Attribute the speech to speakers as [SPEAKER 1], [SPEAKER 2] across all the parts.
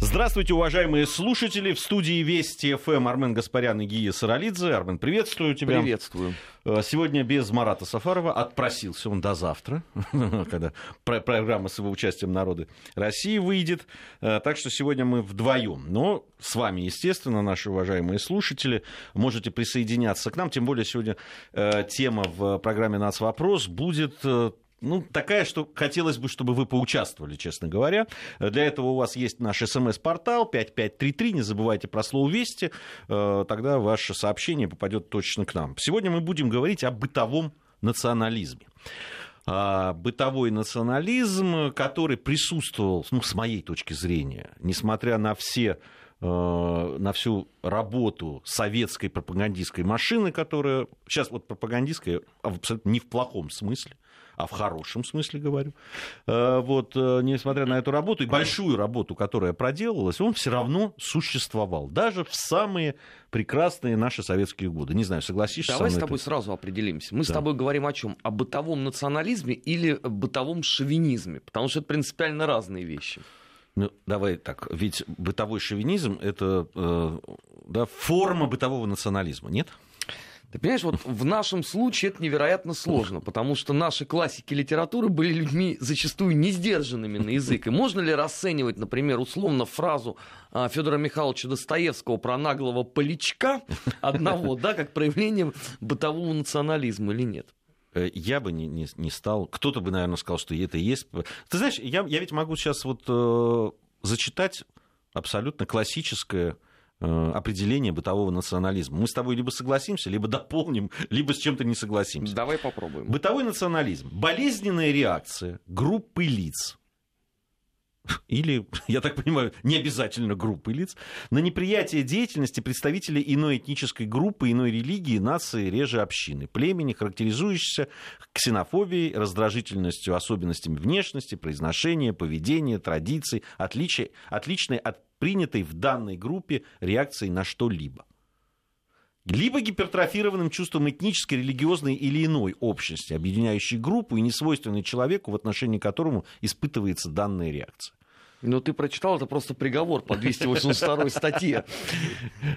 [SPEAKER 1] Здравствуйте, уважаемые слушатели. В студии Вести ФМ Армен Гаспарян и Гия Саралидзе. Армен, приветствую тебя.
[SPEAKER 2] Приветствую.
[SPEAKER 1] Э, сегодня без Марата Сафарова. Отпросился он до завтра, когда программа с его участием народы России выйдет. Э, так что сегодня мы вдвоем. Но с вами, естественно, наши уважаемые слушатели, можете присоединяться к нам. Тем более сегодня э, тема в программе «Нац. Вопрос» будет ну, такая, что хотелось бы, чтобы вы поучаствовали, честно говоря. Для этого у вас есть наш смс-портал 5533, не забывайте про слово «Вести», э, тогда ваше сообщение попадет точно к нам. Сегодня мы будем говорить о бытовом национализме а, бытовой национализм, который присутствовал, ну, с моей точки зрения, несмотря на все э, на всю работу советской пропагандистской машины, которая сейчас вот пропагандистская абсолютно не в плохом смысле, а в хорошем смысле говорю. Э, вот, э, несмотря на эту работу и большую работу, которая проделалась, он все равно существовал, даже в самые прекрасные наши советские годы. Не знаю, согласишься
[SPEAKER 2] Давай
[SPEAKER 1] со
[SPEAKER 2] мной с тобой
[SPEAKER 1] это?
[SPEAKER 2] сразу определимся. Мы
[SPEAKER 1] да.
[SPEAKER 2] с тобой говорим о чем? О бытовом национализме или бытовом шовинизме? Потому что это принципиально разные вещи.
[SPEAKER 1] Ну, давай так, ведь бытовой шовинизм это э, да, форма бытового национализма, нет?
[SPEAKER 2] Ты понимаешь, вот в нашем случае это невероятно сложно, потому что наши классики литературы были людьми зачастую не сдержанными на язык. И можно ли расценивать, например, условно фразу а, Федора Михайловича Достоевского про наглого поличка одного, да, как проявление бытового национализма или нет?
[SPEAKER 1] Э, я бы не, не, не стал. Кто-то бы, наверное, сказал, что это и есть. Ты знаешь, я, я ведь могу сейчас вот э, зачитать абсолютно классическое определение бытового национализма. Мы с тобой либо согласимся, либо дополним, либо с чем-то не согласимся.
[SPEAKER 2] Давай попробуем.
[SPEAKER 1] Бытовой национализм. Болезненная реакция группы лиц или, я так понимаю, не обязательно группы лиц, на неприятие деятельности представителей иной этнической группы, иной религии, нации, реже общины, племени, характеризующейся ксенофобией, раздражительностью, особенностями внешности, произношения, поведения, традиций, отличий, отличной от принятой в данной группе реакции на что-либо либо гипертрофированным чувством этнической, религиозной или иной общности, объединяющей группу и несвойственной человеку, в отношении которому испытывается данная реакция.
[SPEAKER 2] Ну, ты прочитал, это просто приговор по 282 статье.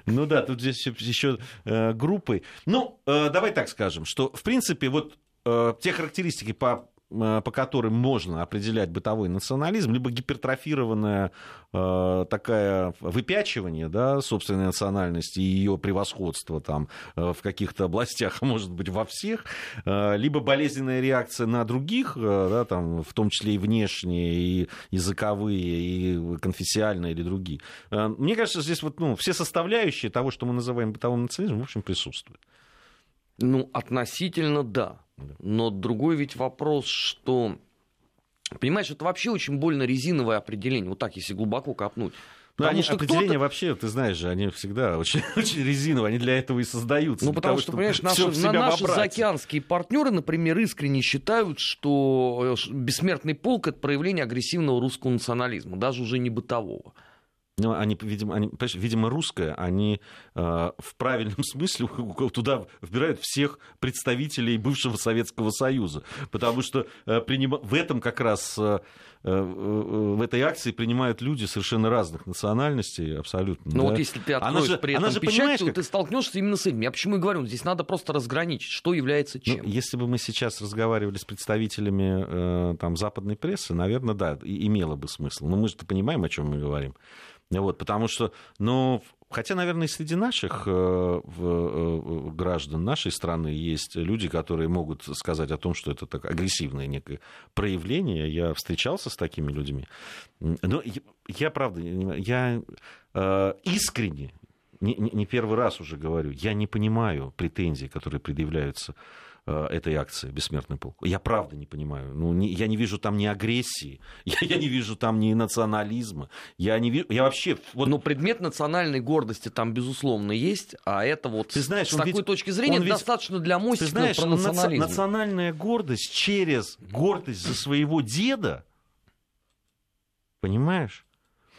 [SPEAKER 1] Ну да, тут здесь еще э, группы. Ну, э, давай так скажем, что, в принципе, вот э, те характеристики по по которым можно определять бытовой национализм, либо гипертрофированное э, такое выпячивание да, собственной национальности и ее превосходство там, э, в каких-то областях, а может быть во всех, э, либо болезненная реакция на других, э, да, там, в том числе и внешние, и языковые, и конфессиальные или другие. Э, мне кажется, здесь вот, ну, все составляющие того, что мы называем бытовым национализмом, в общем, присутствуют.
[SPEAKER 2] Ну, относительно да. Но другой ведь вопрос, что... Понимаешь, это вообще очень больно резиновое определение, вот так, если глубоко копнуть.
[SPEAKER 1] Ну, они, что определения вообще, ты знаешь же, они всегда очень, очень резиновые, они для этого и создаются.
[SPEAKER 2] Ну, потому
[SPEAKER 1] того,
[SPEAKER 2] что, понимаешь, наши, на, наши заокеанские партнеры, например, искренне считают, что э, бессмертный полк это проявление агрессивного русского национализма, даже уже не бытового.
[SPEAKER 1] Ну, они, видимо, они, видимо, русское, они э, в правильном смысле туда вбирают всех представителей бывшего Советского Союза. Потому что э, приним... в этом как раз, э, в этой акции принимают люди совершенно разных национальностей, абсолютно.
[SPEAKER 2] Ну да? вот если ты откроешь она же, при этом она же, печать, то как... ты столкнешься именно с этим. Я почему и говорю, здесь надо просто разграничить, что является ну, чем.
[SPEAKER 1] Ну, если бы мы сейчас разговаривали с представителями э, там, западной прессы, наверное, да, имело бы смысл. Но мы же понимаем, о чем мы говорим. Вот, потому что, ну, хотя, наверное, среди наших э, э, граждан нашей страны есть люди, которые могут сказать о том, что это так агрессивное некое проявление. Я встречался с такими людьми. Но я, я правда, я э, искренне, не, не первый раз уже говорю, я не понимаю претензий, которые предъявляются этой акции «Бессмертный полк». Я правда не понимаю. Ну, не, я не вижу там ни агрессии, я, я не вижу там ни национализма. Я, не вижу, я вообще...
[SPEAKER 2] Вот... Но предмет национальной гордости там, безусловно, есть, а это вот
[SPEAKER 1] ты знаешь,
[SPEAKER 2] с такой ведь, точки зрения ведь, достаточно для мостика ты знаешь, про национализм.
[SPEAKER 1] национальная гордость через гордость за своего деда, понимаешь?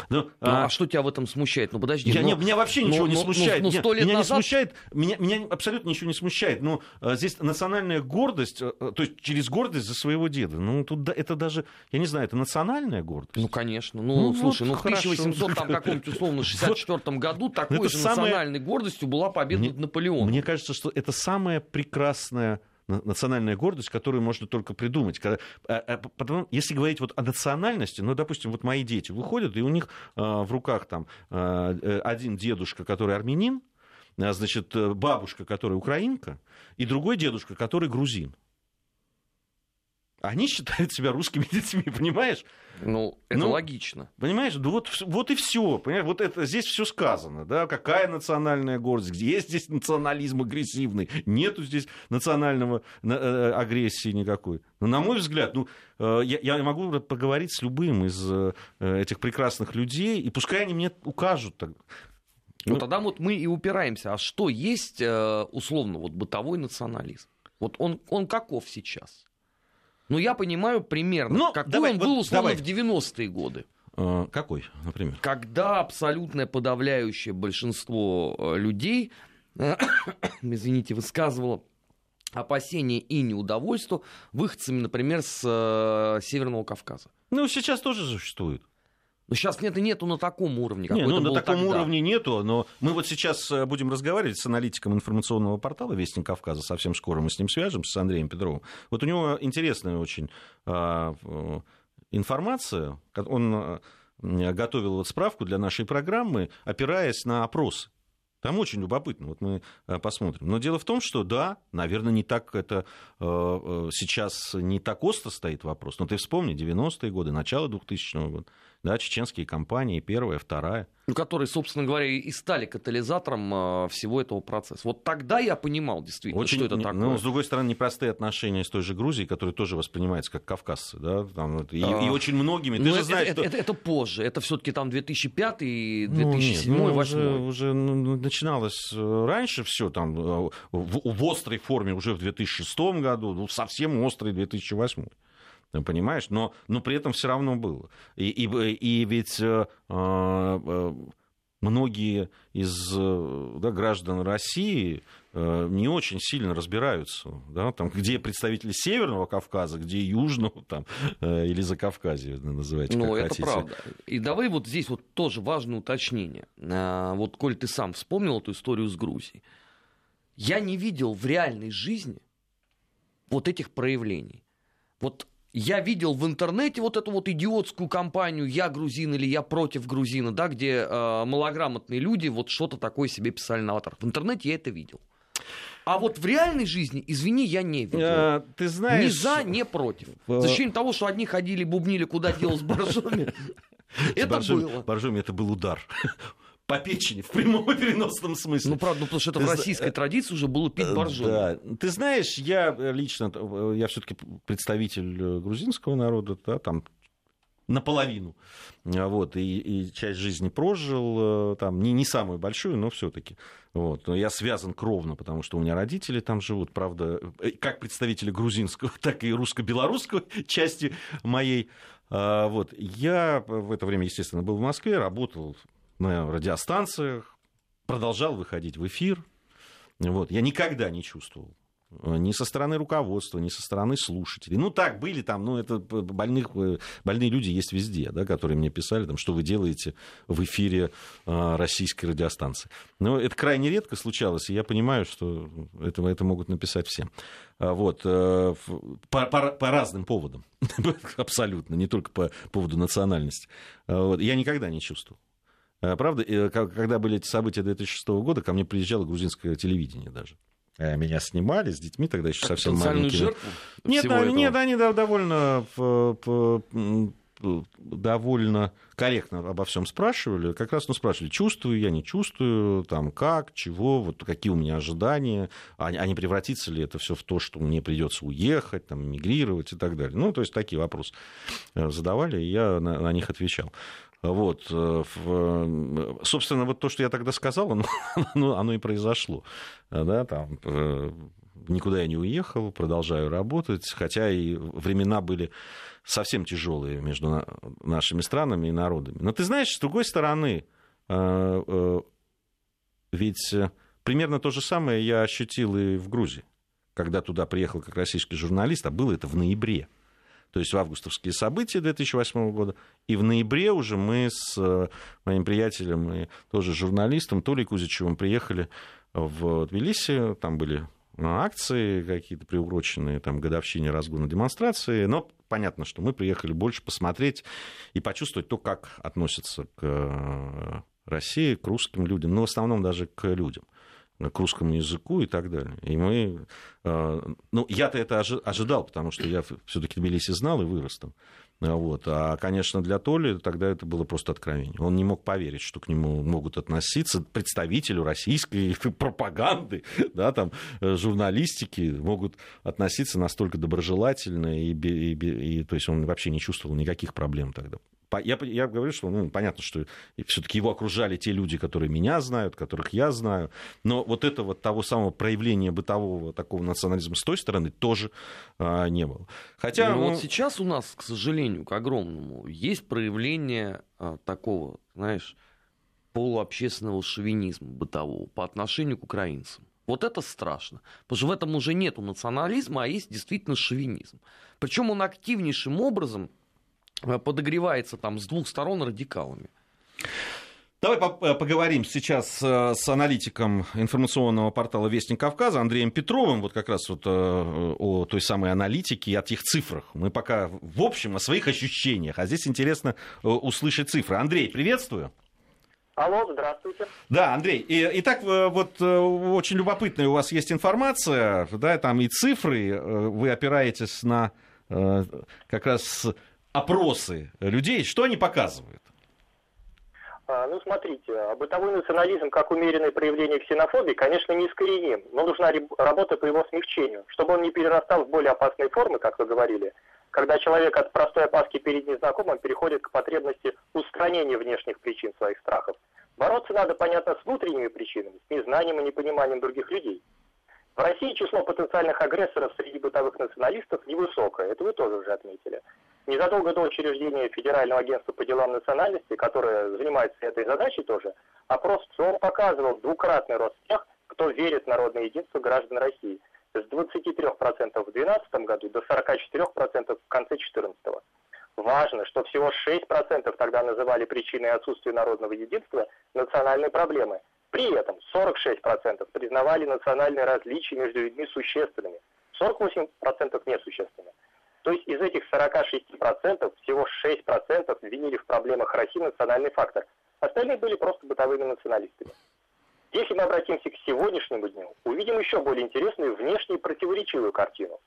[SPEAKER 2] Ну, ну а... а что тебя в этом смущает? Ну подожди.
[SPEAKER 1] Я,
[SPEAKER 2] ну,
[SPEAKER 1] не, меня вообще ничего ну, не смущает. Ну, ну, ну, лет меня назад... не смущает. Меня, меня абсолютно ничего не смущает. Но а, здесь национальная гордость, а, то есть через гордость за своего деда. Ну тут это даже, я не знаю, это национальная гордость.
[SPEAKER 2] Ну конечно. Ну, ну слушай, ну в 1800 там каком-нибудь условно 64 году такой же самое... национальной гордостью была победа над Наполеоном.
[SPEAKER 1] Мне кажется, что это самая прекрасная национальная гордость, которую можно только придумать. Когда, а, а, потому, если говорить вот о национальности, ну, допустим, вот мои дети выходят, и у них а, в руках там а, э, один дедушка, который армянин, а, значит, э, бабушка, которая украинка, и другой дедушка, который грузин. Они считают себя русскими детьми, понимаешь?
[SPEAKER 2] Ну, это ну, логично.
[SPEAKER 1] Понимаешь, да вот, вот и все. Понимаешь, вот это здесь все сказано. Да? Какая национальная гордость? Где есть здесь национализм агрессивный? Нету здесь национального э, агрессии никакой. Но, на мой взгляд, ну, э, я, я могу поговорить с любым из э, этих прекрасных людей, и пускай они мне укажут. Так.
[SPEAKER 2] Ну, ну тогда вот мы и упираемся. А что есть, условно, вот бытовой национализм? Вот он, он каков сейчас? Ну, я понимаю примерно, Но, какой давай, он был, условно, давай. в 90-е годы.
[SPEAKER 1] А, какой, например?
[SPEAKER 2] Когда абсолютное подавляющее большинство э, людей, извините, высказывало опасения и неудовольство выходцами, например, с э, Северного Кавказа.
[SPEAKER 1] Ну, сейчас тоже существует.
[SPEAKER 2] Но сейчас нет и нету на таком уровне,
[SPEAKER 1] как не, ну, на таком тогда. уровне нету, но мы вот сейчас э, будем разговаривать с аналитиком информационного портала «Вестник Кавказа», совсем скоро мы с ним свяжемся, с Андреем Петровым. Вот у него интересная очень а, информация, он э, готовил вот справку для нашей программы, опираясь на опросы. Там очень любопытно, вот мы э, посмотрим. Но дело в том, что да, наверное, не так это сейчас не так остро стоит вопрос. Но ты вспомни, 90-е годы, начало 2000 года да, чеченские компании, первая, вторая.
[SPEAKER 2] Ну, которые, собственно говоря, и стали катализатором а, всего этого процесса. Вот тогда я понимал действительно, Очень, что это такое.
[SPEAKER 1] Ну, с другой стороны, непростые отношения с той же Грузией, которая тоже воспринимается как кавказцы, да, там, и, а... и очень многими. Ты
[SPEAKER 2] ну,
[SPEAKER 1] же
[SPEAKER 2] это,
[SPEAKER 1] знаешь,
[SPEAKER 2] это,
[SPEAKER 1] что...
[SPEAKER 2] это, это позже, это все-таки там 2005 2007 ну, 2008
[SPEAKER 1] уже, уже ну, начиналось э, раньше все там э, в, в острой форме уже в 2006 году, ну, совсем острый 2008 понимаешь? Но, но при этом все равно было. И, и, и ведь э, э, многие из э, да, граждан России э, не очень сильно разбираются, да, там, где представители Северного Кавказа, где Южного там, э, или Закавказья, называйте
[SPEAKER 2] Ну,
[SPEAKER 1] это
[SPEAKER 2] хотите. правда. И давай вот здесь вот тоже важное уточнение. Вот, коль ты сам вспомнил эту историю с Грузией, я не видел в реальной жизни вот этих проявлений. Вот я видел в интернете вот эту вот идиотскую кампанию «Я грузин» или «Я против грузина», да, где э, малограмотные люди вот что-то такое себе писали на аватар. В интернете я это видел. А вот в реальной жизни, извини, я не видел. А,
[SPEAKER 1] ты знаешь...
[SPEAKER 2] Ни за, ни против. За исключением того, что одни ходили, бубнили, куда дело с боржоми.
[SPEAKER 1] Это было. Боржоми это был удар по печени в прямом и переносном смысле.
[SPEAKER 2] Ну, правда, ну, потому что это Ты в российской зна... традиции уже было пить боржоми. Да.
[SPEAKER 1] Ты знаешь, я лично, я все-таки представитель э, грузинского народа, да, там наполовину. Вот, и, и часть жизни прожил, э, там, не, не самую большую, но все-таки. Вот. Но я связан кровно, потому что у меня родители там живут, правда, э, как представители грузинского, так и русско-белорусской части моей. А, вот. Я в это время, естественно, был в Москве, работал на радиостанциях, продолжал выходить в эфир. Вот. Я никогда не чувствовал э, ни со стороны руководства, ни со стороны слушателей. Ну, так, были там, ну, это больных, э, больные люди есть везде, да, которые мне писали, там, что вы делаете в эфире э, российской радиостанции. Но это крайне редко случалось, и я понимаю, что это, это могут написать все. А вот, по, по, по разным поводам, абсолютно, не только по поводу национальности. А вот, я никогда не чувствовал. Э, правда, когда были эти события 2006 года, ко мне приезжало грузинское телевидение даже. Э, меня снимали с детьми, тогда еще совсем маленькими. Нет, они, нет, они довольно довольно корректно обо всем спрашивали. Как раз ну, спрашивали, чувствую я, не чувствую, там как, чего, вот какие у меня ожидания, а, а не превратится ли это все в то, что мне придется уехать, там, мигрировать и так далее. Ну, то есть такие вопросы э, задавали, и я на, на них отвечал. Вот. Собственно, вот то, что я тогда сказал, оно, оно и произошло. Да, там, никуда я не уехал, продолжаю работать, хотя и времена были совсем тяжелые между нашими странами и народами. Но ты знаешь, с другой стороны, э, э, ведь примерно то же самое я ощутил и в Грузии, когда туда приехал как российский журналист, а было это в ноябре. То есть в августовские события 2008 года. И в ноябре уже мы с э, моим приятелем и тоже журналистом Толей Кузичевым приехали в Тбилиси. Там были акции какие-то приуроченные там, годовщине разгона демонстрации, но понятно, что мы приехали больше посмотреть и почувствовать то, как относятся к э, России, к русским людям, ну, в основном даже к людям к русскому языку и так далее. И мы... Э, ну, я-то это ожидал, потому что я все-таки Тбилиси знал и вырос там. Вот. А, конечно, для Толи тогда это было просто откровение. Он не мог поверить, что к нему могут относиться представителю российской пропаганды, да, там, э, журналистики могут относиться настолько доброжелательно, и, и, и, и то есть он вообще не чувствовал никаких проблем тогда я, я говорю, что ну, понятно, что все-таки его окружали те люди, которые меня знают, которых я знаю, но вот этого того самого проявления бытового такого национализма с той стороны тоже а, не было.
[SPEAKER 2] Хотя ну, ну, вот сейчас у нас, к сожалению, к огромному, есть проявление а, такого, знаешь, полуобщественного шовинизма бытового по отношению к украинцам. Вот это страшно. Потому что в этом уже нет национализма, а есть действительно шовинизм. Причем он активнейшим образом подогревается там с двух сторон радикалами.
[SPEAKER 1] Давай э, поговорим сейчас э, с аналитиком информационного портала Вестник Кавказа Андреем Петровым, вот как раз вот о той самой аналитике и о тех цифрах. Мы пока в общем о своих ощущениях, а здесь интересно услышать цифры. Андрей, приветствую.
[SPEAKER 3] Алло, здравствуйте.
[SPEAKER 1] Да, Андрей, и, итак, вот очень любопытная у вас есть информация, да, там и цифры, вы опираетесь на как раз опросы людей, что они показывают?
[SPEAKER 3] А, ну, смотрите, бытовой национализм как умеренное проявление ксенофобии, конечно, не искореним, но нужна работа по его смягчению, чтобы он не перерастал в более опасные формы, как вы говорили, когда человек от простой опаски перед незнакомым переходит к потребности устранения внешних причин своих страхов. Бороться надо, понятно, с внутренними причинами, с незнанием и непониманием других людей. В России число потенциальных агрессоров среди бытовых националистов невысокое, это вы тоже уже отметили. Незадолго до учреждения Федерального агентства по делам национальности, которое занимается этой задачей тоже, опрос ЦИОМ показывал двукратный рост тех, кто верит в народное единство граждан России с 23% в 2012 году до 44% в конце 2014 Важно, что всего 6% тогда называли причиной отсутствия народного единства национальной проблемы. При этом 46% признавали национальные различия между людьми существенными, 48% несущественными. То есть из этих 46% всего 6% винили в проблемах России национальный фактор. Остальные были просто бытовыми националистами. Если мы обратимся к сегодняшнему дню, увидим еще более интересную внешне противоречивую картину.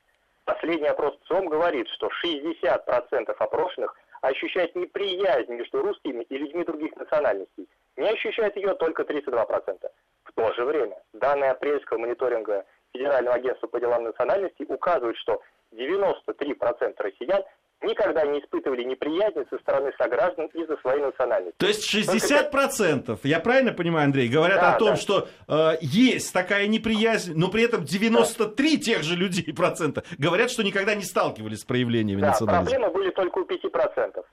[SPEAKER 3] Последний опрос ЦОМ говорит, что 60% опрошенных ощущают неприязнь между русскими и людьми других национальностей. Не ощущают ее только 32%. В то же время данные апрельского мониторинга Федерального агентства по делам национальностей указывают, что 93% россиян никогда не испытывали неприязни со стороны сограждан из-за своей национальности.
[SPEAKER 1] То есть 60%, Только... я правильно понимаю, Андрей, говорят да, о том, да. что э, есть такая неприязнь, но при этом 93 да. тех же людей процента говорят, что никогда не сталкивались с проявлениями да, национализма.
[SPEAKER 3] проблемы были только у 5%.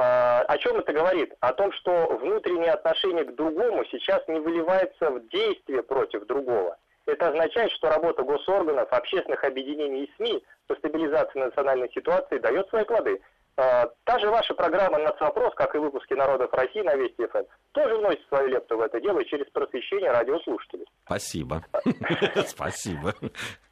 [SPEAKER 3] А, о чем это говорит? О том, что внутреннее отношение к другому сейчас не выливается в действие против другого. Это означает, что работа госорганов, общественных объединений и СМИ по стабилизации национальной ситуации дает свои плоды. А, та же ваша программа «Нацвопрос», как и выпуски «Народов России» на Вести ФМ, тоже вносит свою лепту в это дело через просвещение радиослушателей.
[SPEAKER 1] Спасибо. Спасибо.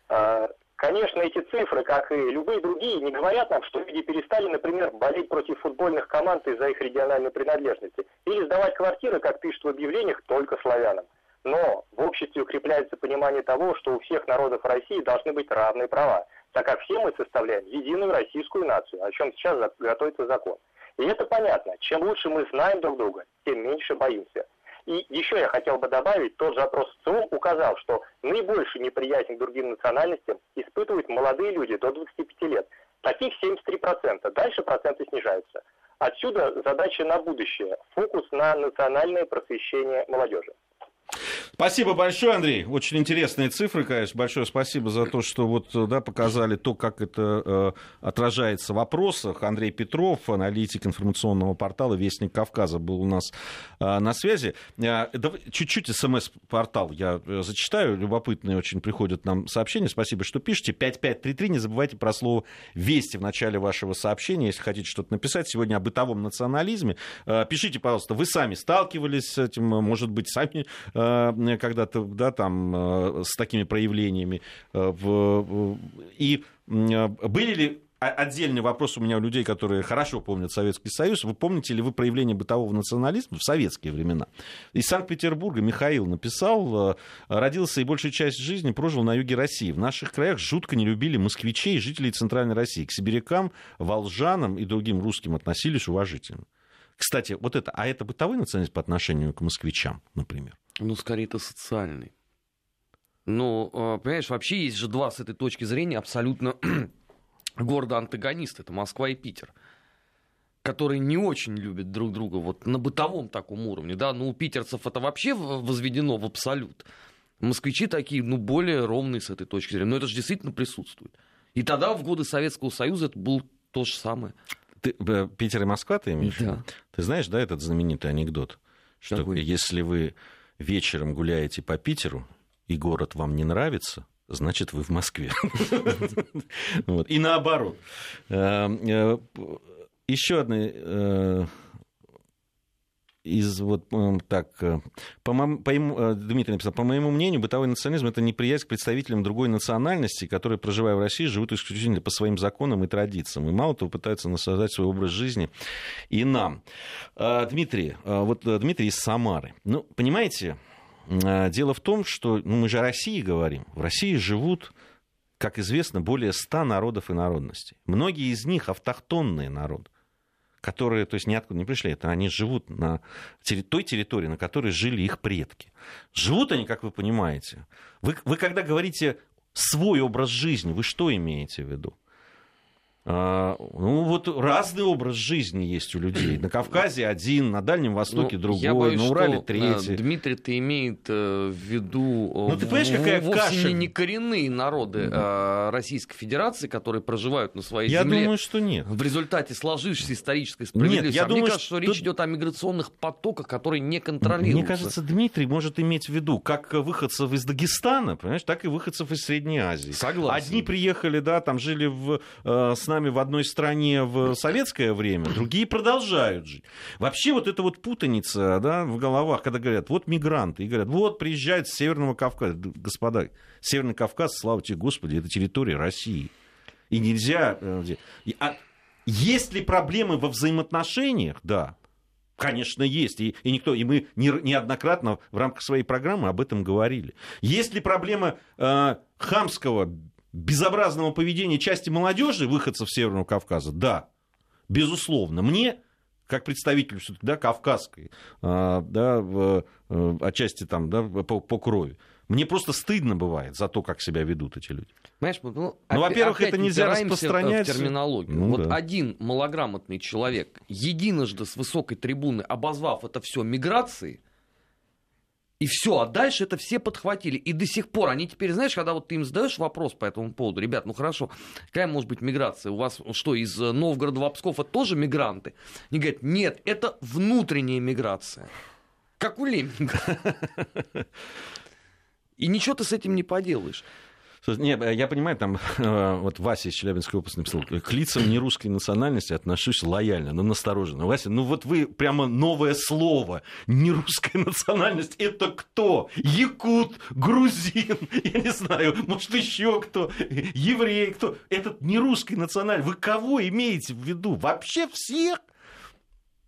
[SPEAKER 3] А, конечно, эти цифры, как и любые другие, не говорят нам, что люди перестали, например, болеть против футбольных команд из-за их региональной принадлежности или сдавать квартиры, как пишут в объявлениях, только славянам. Но в обществе укрепляется понимание того, что у всех народов России должны быть равные права, так как все мы составляем единую российскую нацию, о чем сейчас готовится закон. И это понятно. Чем лучше мы знаем друг друга, тем меньше боимся. И еще я хотел бы добавить, тот же опрос ЦИОМ указал, что наибольшую неприязнь к другим национальностям испытывают молодые люди до 25 лет. Таких 73%. Дальше проценты снижаются. Отсюда задача на будущее. Фокус на национальное просвещение молодежи.
[SPEAKER 1] Спасибо большое, Андрей. Очень интересные цифры, конечно. Большое спасибо за то, что вот, да, показали то, как это э, отражается в вопросах. Андрей Петров, аналитик информационного портала «Вестник Кавказа», был у нас э, на связи. Э, чуть-чуть смс-портал я э, зачитаю. Любопытные очень приходят нам сообщения. Спасибо, что пишете. 5533. Не забывайте про слово «Вести» в начале вашего сообщения, если хотите что-то написать. Сегодня о бытовом национализме. Э, пишите, пожалуйста, вы сами сталкивались с этим, может быть, сами э, когда-то, да, там, э, с такими проявлениями. Э, и были ли отдельный вопрос у меня у людей, которые хорошо помнят Советский Союз. Вы помните ли вы проявление бытового национализма в советские времена? Из Санкт-Петербурга Михаил написал, э, родился и большую часть жизни прожил на юге России. В наших краях жутко не любили москвичей жителей Центральной России. К сибирякам, волжанам и другим русским относились уважительно. Кстати, вот это, а это бытовой национализм по отношению к москвичам, например?
[SPEAKER 2] Ну, скорее, это социальный. Ну, а, понимаешь, вообще есть же два с этой точки зрения абсолютно города антагонисты. Это Москва и Питер которые не очень любят друг друга вот на бытовом таком уровне, да, ну у питерцев это вообще возведено в абсолют. Москвичи такие, ну, более ровные с этой точки зрения, но это же действительно присутствует. И тогда в годы Советского Союза это было то же самое.
[SPEAKER 1] Ты, э, Питер и Москва ты имеешь?
[SPEAKER 2] Да.
[SPEAKER 1] Ты знаешь, да, этот знаменитый анекдот, что Какой? если вы вечером гуляете по Питеру, и город вам не нравится, значит, вы в Москве. И наоборот. Э, э, Еще одна э, из вот так, по, по ему, Дмитрий написал, по моему мнению, бытовой национализм это неприязнь к представителям другой национальности, которые, проживая в России, живут исключительно по своим законам и традициям. И мало того, пытаются насаждать свой образ жизни и нам. Дмитрий, вот Дмитрий из Самары. Ну, понимаете, а, дело в том, что ну, мы же о России говорим. В России живут, как известно, более ста народов и народностей. Многие из них автохтонные народы которые, то есть ниоткуда не пришли, это они живут на той территории, на которой жили их предки. Живут они, как вы понимаете. Вы, вы когда говорите свой образ жизни, вы что имеете в виду? А, ну, вот разный образ жизни есть у людей. На Кавказе один, на Дальнем Востоке ну, другой, боюсь, на Урале что, третий.
[SPEAKER 2] Дмитрий, ты имеет э, в виду
[SPEAKER 1] ну, ты понимаешь, какая
[SPEAKER 2] вовсе
[SPEAKER 1] каша?
[SPEAKER 2] не, коренные народы э, Российской Федерации, которые проживают на своей
[SPEAKER 1] я
[SPEAKER 2] земле.
[SPEAKER 1] Я думаю, что нет.
[SPEAKER 2] В результате сложившейся исторической справедливости. Нет, я а думаю, мне кажется, что, что речь идет о миграционных потоках, которые не контролируются.
[SPEAKER 1] Мне кажется, Дмитрий может иметь в виду как выходцев из Дагестана, понимаешь, так и выходцев из Средней Азии.
[SPEAKER 2] Согласен.
[SPEAKER 1] Одни приехали, да, там жили в, э, с нами в одной стране в советское время, другие продолжают жить. Вообще вот эта вот путаница да, в головах, когда говорят, вот мигранты, и говорят, вот приезжают с Северного Кавказа. Господа, Северный Кавказ, слава тебе, Господи, это территория России. И нельзя... Э, а есть ли проблемы во взаимоотношениях? Да. Конечно, есть. И, и никто, и мы не, неоднократно в рамках своей программы об этом говорили. Есть ли проблема э, хамского, безобразного поведения части молодежи, выходцев Северного Кавказа, да, безусловно. Мне, как представителю да, кавказской, а, да, э, отчасти там, да, по, по крови, мне просто стыдно бывает за то, как себя ведут эти люди.
[SPEAKER 2] Понимаешь, ну,
[SPEAKER 1] ну во-первых, это нельзя распространять.
[SPEAKER 2] В терминологию. Ну, вот да. один малограмотный человек, единожды с высокой трибуны обозвав это все миграцией, и все, а дальше это все подхватили. И до сих пор они теперь, знаешь, когда вот ты им задаешь вопрос по этому поводу, ребят, ну хорошо, какая может быть миграция? У вас что, из Новгорода в Псков это тоже мигранты? Они говорят, нет, это внутренняя миграция. Как у лемминга. И ничего ты с этим не поделаешь.
[SPEAKER 1] Не, я понимаю, там вот Вася из Челябинской области написал, к лицам нерусской национальности отношусь лояльно, но настороженно. Вася, ну вот вы прямо новое слово. Нерусская национальность это кто? Якут, грузин, я не знаю, может еще кто, еврей, кто? Это не русская национальность. Вы кого имеете в виду? Вообще всех?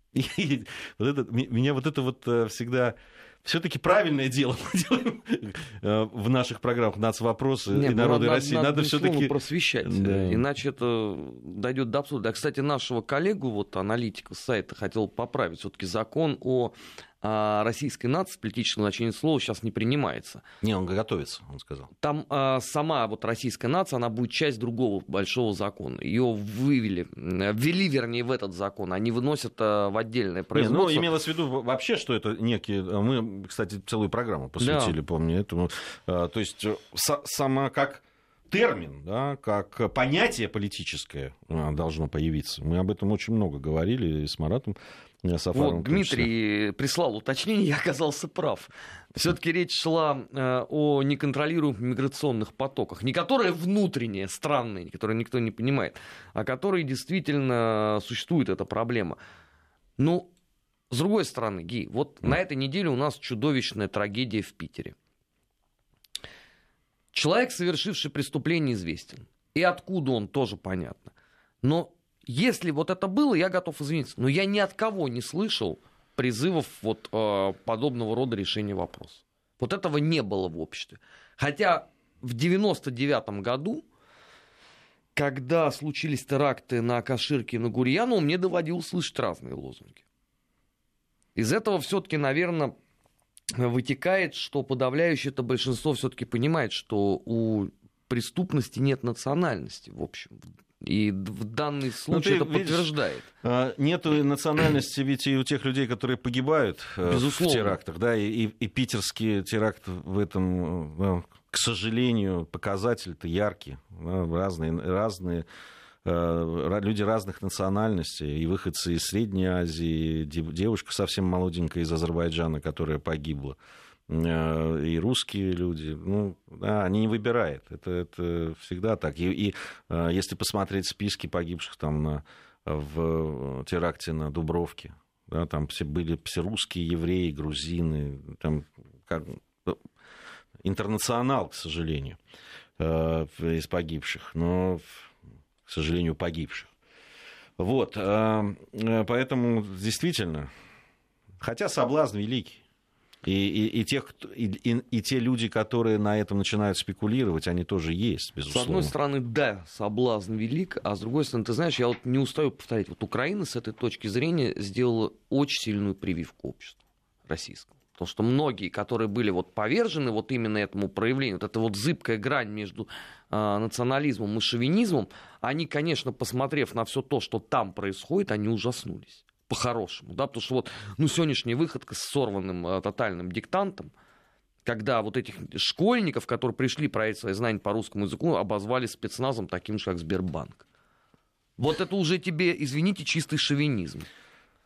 [SPEAKER 1] И вот это, меня вот это вот э, всегда все-таки правильное дело мы делаем э, в наших программах «Нацвопросы» Нет, и ну, «Народы надо, России».
[SPEAKER 2] Надо,
[SPEAKER 1] надо все-таки
[SPEAKER 2] просвещать, да. иначе это дойдет до абсурда. А, кстати, нашего коллегу, вот аналитика сайта, хотел поправить. Все-таки закон о российской нации, политического значения слова, сейчас не принимается.
[SPEAKER 1] Не, он готовится, он сказал.
[SPEAKER 2] Там а, сама вот российская нация, она будет часть другого большого закона. Ее вывели, ввели, вернее, в этот закон. Они выносят а, в отдельное производство.
[SPEAKER 1] Не, ну, имелось в виду вообще, что это некие... Мы, кстати, целую программу посвятили, да. помню, этому. А, то есть сама как термин, да, как понятие политическое должно появиться. Мы об этом очень много говорили с Маратом
[SPEAKER 2] Вот Дмитрий прислал уточнение, я оказался прав. Все-таки речь шла э, о неконтролируемых миграционных потоках. Не которые внутренние, странные, которые никто не понимает, а которые действительно существует эта проблема. Ну, с другой стороны, Ги, вот на этой неделе у нас чудовищная трагедия в Питере. Человек, совершивший преступление, известен. И откуда он, тоже понятно. Но если вот это было, я готов извиниться. Но я ни от кого не слышал призывов вот э, подобного рода решения вопроса. Вот этого не было в обществе. Хотя в 99 году, когда случились теракты на Каширке и на Гурьяну, мне доводилось слышать разные лозунги. Из этого все-таки, наверное, вытекает, что подавляющее это большинство все-таки понимает, что у преступности нет национальности, в общем, и в данный случай это видишь, подтверждает.
[SPEAKER 1] А, нет национальности ведь и у тех людей, которые погибают э, Безусловно. в терактах. Да, и, и, и питерский теракт в этом, э, к сожалению, показатель-то яркий. Разные, разные э, люди разных национальностей, и выходцы из Средней Азии, девушка совсем молоденькая из Азербайджана, которая погибла. Э, и русские люди, ну, да, они не выбирают. Это, это всегда так. И, и э, если посмотреть списки погибших там на, в теракте на Дубровке, да, там все были все русские, евреи, грузины, там как, ну, интернационал, к сожалению, э, из погибших, но, к сожалению, погибших. Вот, поэтому действительно, хотя соблазн великий, и, и, и, тех, и, и, и те люди, которые на этом начинают спекулировать, они тоже есть, безусловно.
[SPEAKER 2] С одной стороны, да, соблазн велик, а с другой стороны, ты знаешь, я вот не устаю повторять, вот Украина с этой точки зрения сделала очень сильную прививку обществу российскому. Потому что многие, которые были вот повержены вот именно этому проявлению, вот эта вот зыбкая грань между э, национализмом и шовинизмом, они, конечно, посмотрев на все то, что там происходит, они ужаснулись по-хорошему, да, потому что вот, ну, сегодняшняя выходка с сорванным э, тотальным диктантом, когда вот этих школьников, которые пришли проявить свои знания по русскому языку, обозвали спецназом таким же, как Сбербанк. Вот это уже тебе, извините, чистый шовинизм.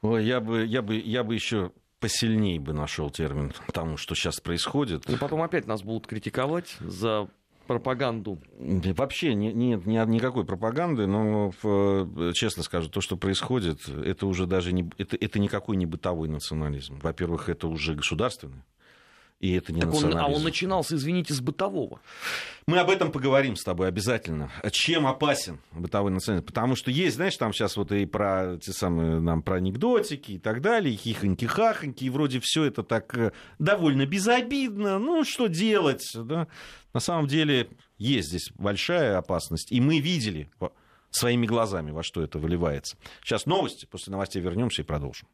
[SPEAKER 1] Ой, я бы, я бы, я бы еще посильнее бы нашел термин тому, что сейчас происходит.
[SPEAKER 2] И потом опять нас будут критиковать за пропаганду?
[SPEAKER 1] Вообще нет, нет никакой пропаганды, но честно скажу, то, что происходит, это уже даже не, это, это никакой не бытовой национализм. Во-первых, это уже государственный. И это не так
[SPEAKER 2] он, а он начинался, извините, с бытового.
[SPEAKER 1] Мы об этом поговорим с тобой обязательно. Чем опасен бытовой национализм? Потому что есть, знаешь, там сейчас вот и про те самые нам про анекдотики и так далее, хихоньки-хахоньки, и вроде все это так э, довольно безобидно. Ну, что делать? Да? На самом деле есть здесь большая опасность. И мы видели своими глазами, во что это выливается. Сейчас новости, после новостей вернемся и продолжим.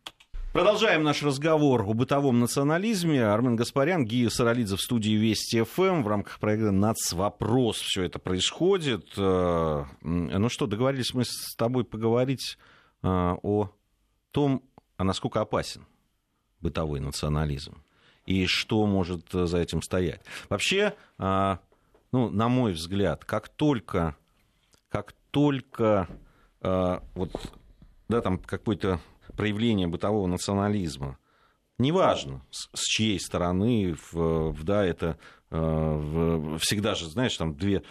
[SPEAKER 1] Продолжаем наш разговор о бытовом национализме. Армен Гаспарян, Гия Саралидзе в студии Вести ФМ. В рамках проекта «Нацвопрос» все это происходит. Э, ну что, договорились мы с тобой поговорить э, о том, а насколько опасен бытовой национализм и что может за этим стоять. Вообще, э, ну, на мой взгляд, как только, как только вот, да, там какой-то проявление бытового национализма. Неважно, с, с чьей стороны, в, в, да, это э, в, всегда же, знаешь, там две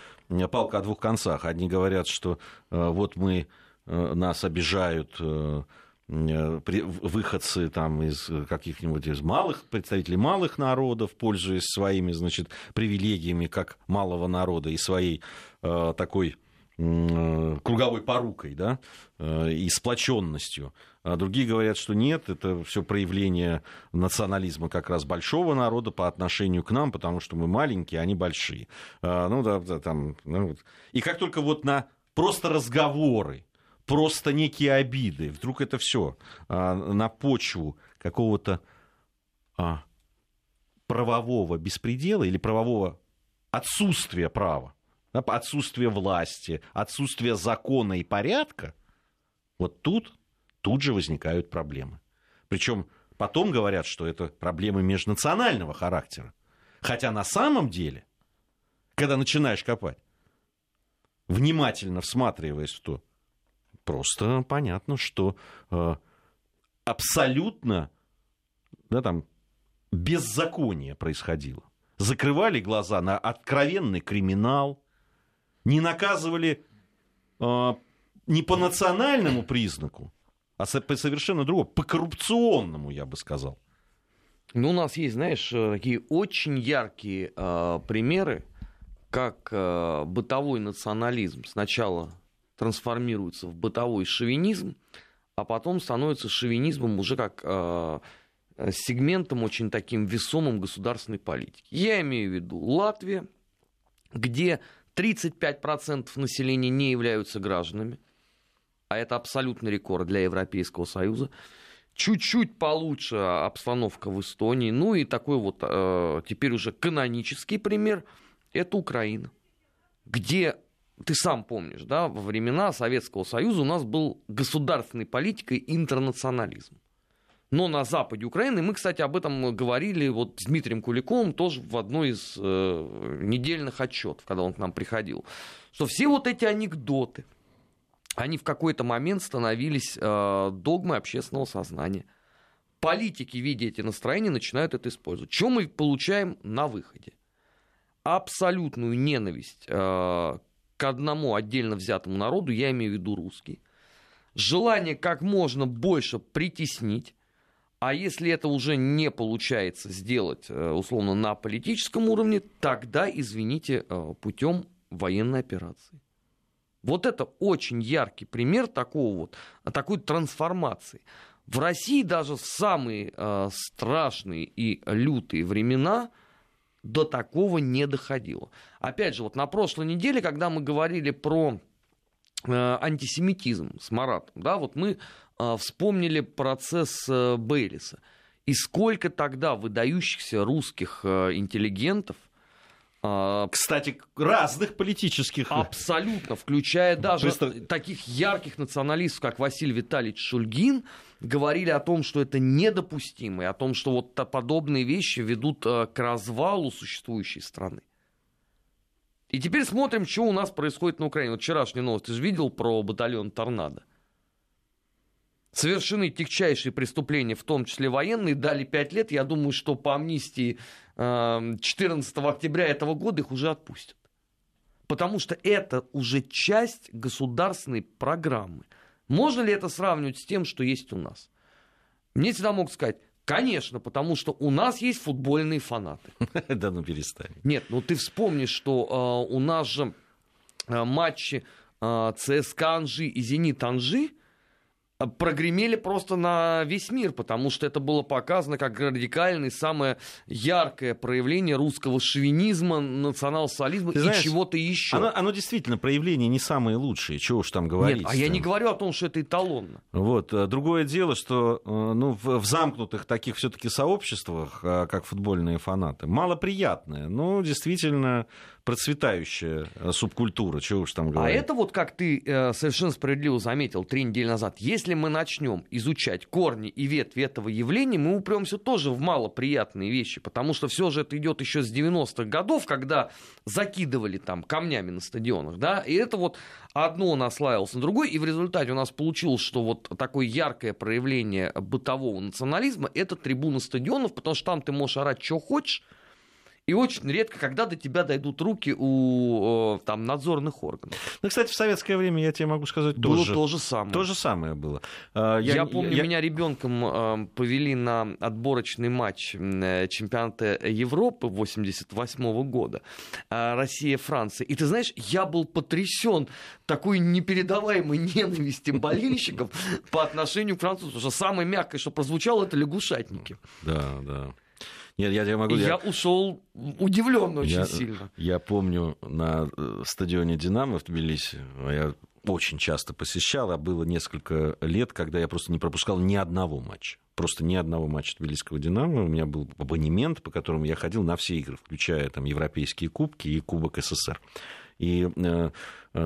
[SPEAKER 1] палка о двух концах. Одни говорят, что э, вот мы, э, нас обижают э, э выходцы там из каких-нибудь из малых представителей малых народов, пользуясь своими, значит, привилегиями как малого народа и своей э, такой Э, круговой порукой, да, э, и сплоченностью. А другие говорят, что нет, это все проявление национализма как раз большого народа по отношению к нам, потому что мы маленькие, а они большие. А, ну да, да там. Ну, вот. И как только вот на просто разговоры, просто некие обиды, вдруг это все а, на почву какого-то а, правового беспредела или правового отсутствия права, да, отсутствия власти, отсутствия закона и порядка, вот тут, тут же возникают проблемы. Причем потом говорят, что это проблемы межнационального характера. Хотя на самом деле, когда начинаешь копать, внимательно всматриваясь в то, просто понятно, что э, абсолютно да, там, беззаконие происходило. Закрывали глаза на откровенный криминал, не наказывали э, не по национальному признаку, а по совершенно другому, по коррупционному, я бы сказал.
[SPEAKER 2] Ну, у нас есть, знаешь, э, такие очень яркие э, примеры, как э, бытовой национализм сначала трансформируется в бытовой шовинизм, а потом становится шовинизмом уже как э, сегментом очень таким весомым государственной политики. Я имею в виду Латвия, где 35% населения не являются гражданами, а это абсолютный рекорд для Европейского Союза. Чуть-чуть получше обстановка в Эстонии. Ну и такой вот э, теперь уже канонический пример – это Украина, где ты сам помнишь, да, во времена Советского Союза у нас был государственной политикой интернационализм. Но на западе Украины, мы, кстати, об этом говорили вот с Дмитрием Куликовым тоже в одной из э, недельных отчетов, когда он к нам приходил, что все вот эти анекдоты, они в какой-то момент становились э, догмой общественного сознания. Политики, видя эти настроения, начинают это использовать. Что мы получаем на выходе? Абсолютную ненависть э, к одному отдельно взятому народу, я имею в виду русский. Желание как можно больше притеснить, а если это уже не получается сделать, э, условно, на политическом уровне, тогда, извините, э, путем военной операции. Вот это очень яркий пример такого вот, такой трансформации. В России даже в самые э, страшные и лютые времена до такого не доходило. Опять же, вот на прошлой неделе, когда мы говорили про э, антисемитизм с Маратом, да, вот мы э, вспомнили процесс э, Бейлиса. И сколько тогда выдающихся русских э, интеллигентов
[SPEAKER 1] Кстати, разных политических.
[SPEAKER 2] Абсолютно, включая даже Просто... таких ярких националистов, как Василий Витальевич Шульгин, говорили о том, что это недопустимо, и о том, что вот подобные вещи ведут э, к развалу существующей страны. И теперь смотрим, что у нас происходит на Украине. Вот вчерашняя новость, ты же видел про батальон «Торнадо»? Совершены тягчайшие преступления, в том числе военные, дали 5 лет. Я думаю, что по амнистии 14 эм, октября этого года их уже отпустят. Потому что это уже часть государственной программы. Можно ли это сравнивать с тем, что есть у нас? Мне всегда могут сказать, конечно, потому что у нас есть футбольные фанаты.
[SPEAKER 1] Да ну перестань.
[SPEAKER 2] Нет, ну ты вспомнишь, что э, у нас же э, матчи э, ЦСКА Анжи и Зенит Анжи, прогремели просто на весь мир, потому что это было показано как радикальное, самое яркое проявление русского шовинизма, национал-социализма и чего-то еще.
[SPEAKER 1] Оно, оно действительно проявление не самые лучшие, чего уж там говорить. Нет,
[SPEAKER 2] а я не говорю о том, что это эталонно.
[SPEAKER 1] Вот. Э, другое дело, что э, ну, в, в замкнутых таких все-таки сообществах, э, как футбольные фанаты, малоприятное, но действительно процветающая э, субкультура, чего уж там а говорить.
[SPEAKER 2] А это вот, как ты э, совершенно справедливо заметил три недели назад, если мы начнем изучать корни и ветви этого явления, мы упремся тоже в малоприятные вещи, потому что все же это идет еще с 90-х годов, когда закидывали там камнями на стадионах, да, и это вот одно наслаивалось на другое, и в результате у нас получилось, что вот такое яркое проявление бытового национализма это трибуна стадионов, потому что там ты можешь орать, что хочешь, и очень редко, когда до тебя дойдут руки у там, надзорных органов.
[SPEAKER 1] Ну, кстати, в советское время, я тебе могу сказать,
[SPEAKER 2] было
[SPEAKER 1] тоже.
[SPEAKER 2] то же самое.
[SPEAKER 1] То же самое было.
[SPEAKER 2] А, я, я помню, я... меня ребенком повели на отборочный матч э, чемпионата Европы 88 года. А, Россия-Франция. И ты знаешь, я был потрясен такой непередаваемой ненависти болельщиков по отношению к французам. Потому что самое мягкое, что прозвучало, это лягушатники.
[SPEAKER 1] Да, да. Нет, я, я могу...
[SPEAKER 2] Я, я ушел удивлен очень
[SPEAKER 1] я,
[SPEAKER 2] сильно.
[SPEAKER 1] Я помню на э, стадионе «Динамо» в Тбилиси, я очень часто посещал, а было несколько лет, когда я просто не пропускал ни одного матча. просто ни одного матча Тбилисского «Динамо». У меня был абонемент, по которому я ходил на все игры, включая там европейские кубки и Кубок СССР. И Э,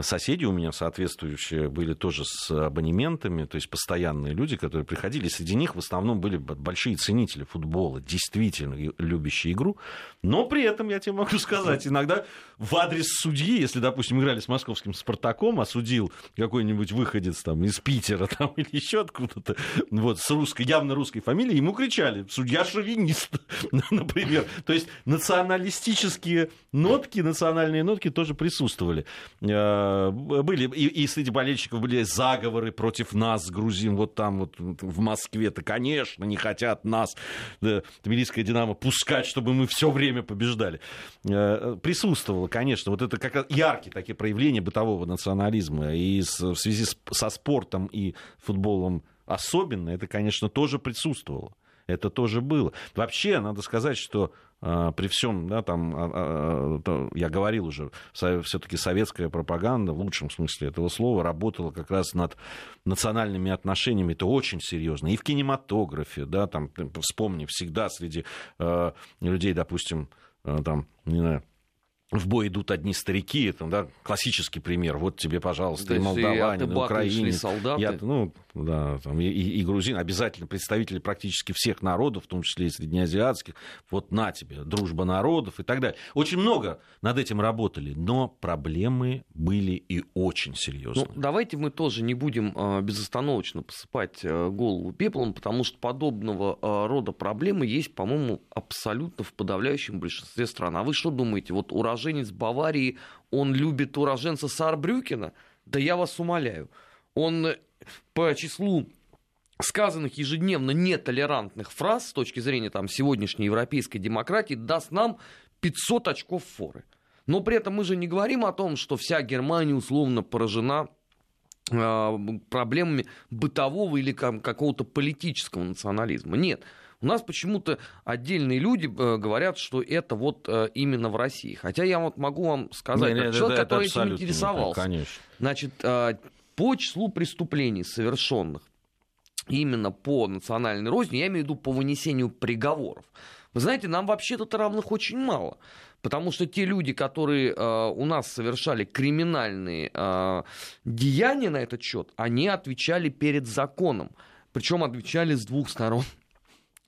[SPEAKER 1] соседи у меня соответствующие были тоже с абонементами, то есть постоянные люди, которые приходили. Среди них в основном были большие ценители футбола, действительно любящие игру. Но при этом, я тебе могу сказать, иногда в адрес судьи, если, допустим, играли с московским «Спартаком», осудил какой-нибудь выходец там, из Питера там, или еще откуда-то, вот, с русской, явно русской фамилией, ему кричали «судья шовинист», например. То есть националистические нотки, национальные нотки тоже присутствовали э, Э, были, и, и среди болельщиков были заговоры против нас, грузин, вот там вот в Москве-то, конечно, не хотят нас, да, Тбилисская «Динамо», пускать, чтобы мы все время побеждали. Э, присутствовало, конечно, вот это как яркие такие проявления бытового национализма, и в связи со спортом и футболом особенно, это, конечно, тоже присутствовало. Это тоже было. Вообще, надо сказать, что при всем, да, там, а, а, я говорил уже, все-таки советская пропаганда, в лучшем смысле этого слова, работала как раз над национальными отношениями, это очень серьезно. И в кинематографе, да, там, вспомни, всегда среди людей, допустим, там, не знаю, в бой идут одни старики, это да, классический пример. Вот тебе, пожалуйста, и молдаване, и украинец.
[SPEAKER 2] солдаты. Я,
[SPEAKER 1] ну, да, там, и, и грузин, обязательно представители практически всех народов, в том числе и среднеазиатских. Вот на тебе, дружба народов и так далее. Очень много над этим работали, но проблемы были и очень серьезные.
[SPEAKER 2] Ну, давайте мы тоже не будем э, безостановочно посыпать э, голову пеплом, потому что подобного э, рода проблемы есть, по-моему, абсолютно в подавляющем большинстве стран. А вы что думаете, вот урожай уроженец Баварии, он любит уроженца Саарбрюкена? Да я вас умоляю. Он э, по числу сказанных ежедневно нетолерантных фраз с точки зрения там, сегодняшней европейской демократии даст нам 500 очков форы. Но при этом мы же не говорим о том, что вся Германия условно поражена э, проблемами бытового или какого-то политического национализма. Нет. У нас почему-то отдельные люди э, говорят, что это вот э, именно в России. Хотя я вот могу вам сказать,
[SPEAKER 1] не, не,
[SPEAKER 2] человек,
[SPEAKER 1] это,
[SPEAKER 2] который
[SPEAKER 1] это
[SPEAKER 2] этим интересовался.
[SPEAKER 1] конечно.
[SPEAKER 2] Значит, э, по числу преступлений совершенных именно по национальной розни, я имею в виду по вынесению приговоров. Вы знаете, нам вообще тут равных очень мало. Потому что те люди, которые э, у нас совершали криминальные э, деяния на этот счет, они отвечали перед законом. Причем отвечали с двух сторон.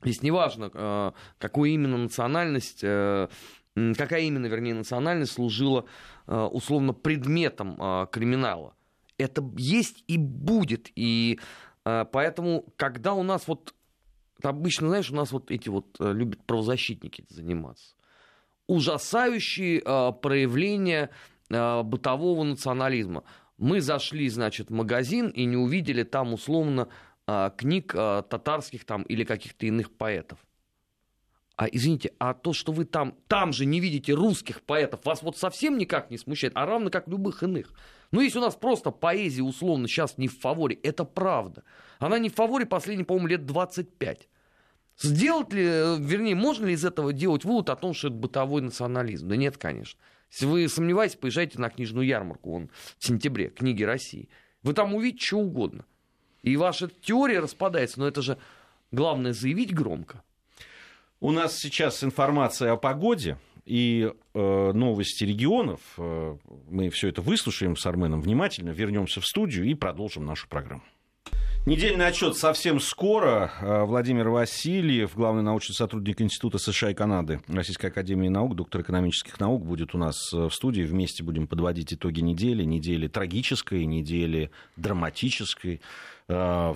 [SPEAKER 2] Здесь неважно, э, какую именно национальность, э, какая именно, вернее, национальность служила э, условно предметом криминала. Это есть и будет. И поэтому, когда у нас вот, обычно, знаешь, у нас вот эти вот любят правозащитники заниматься. Ужасающие проявления бытового национализма. Мы зашли, значит, в магазин и не увидели там условно книг а, татарских там или каких-то иных поэтов. А извините, а то, что вы там, там же не видите русских поэтов, вас вот совсем никак не смущает, а равно как любых иных. Ну, если у нас просто поэзия условно сейчас не в фаворе, это правда. Она не в фаворе последние, по-моему, лет 25. Сделать ли, вернее, можно ли из этого делать вывод о том, что это бытовой национализм? Да нет, конечно. Если вы сомневаетесь, поезжайте на книжную ярмарку вон, в сентябре, книги России. Вы там увидите что угодно. И ваша теория распадается, но это же главное заявить громко.
[SPEAKER 1] У нас сейчас информация о погоде и э, новости регионов. Э, мы все это выслушаем с Арменом внимательно, вернемся в студию и продолжим нашу программу. Недельный отчет совсем скоро. Э, Владимир Васильев, главный научный сотрудник Института США и Канады Российской Академии Наук, доктор экономических наук, будет у нас э, в студии. Вместе будем подводить итоги недели. Недели трагической, недели драматической. Э,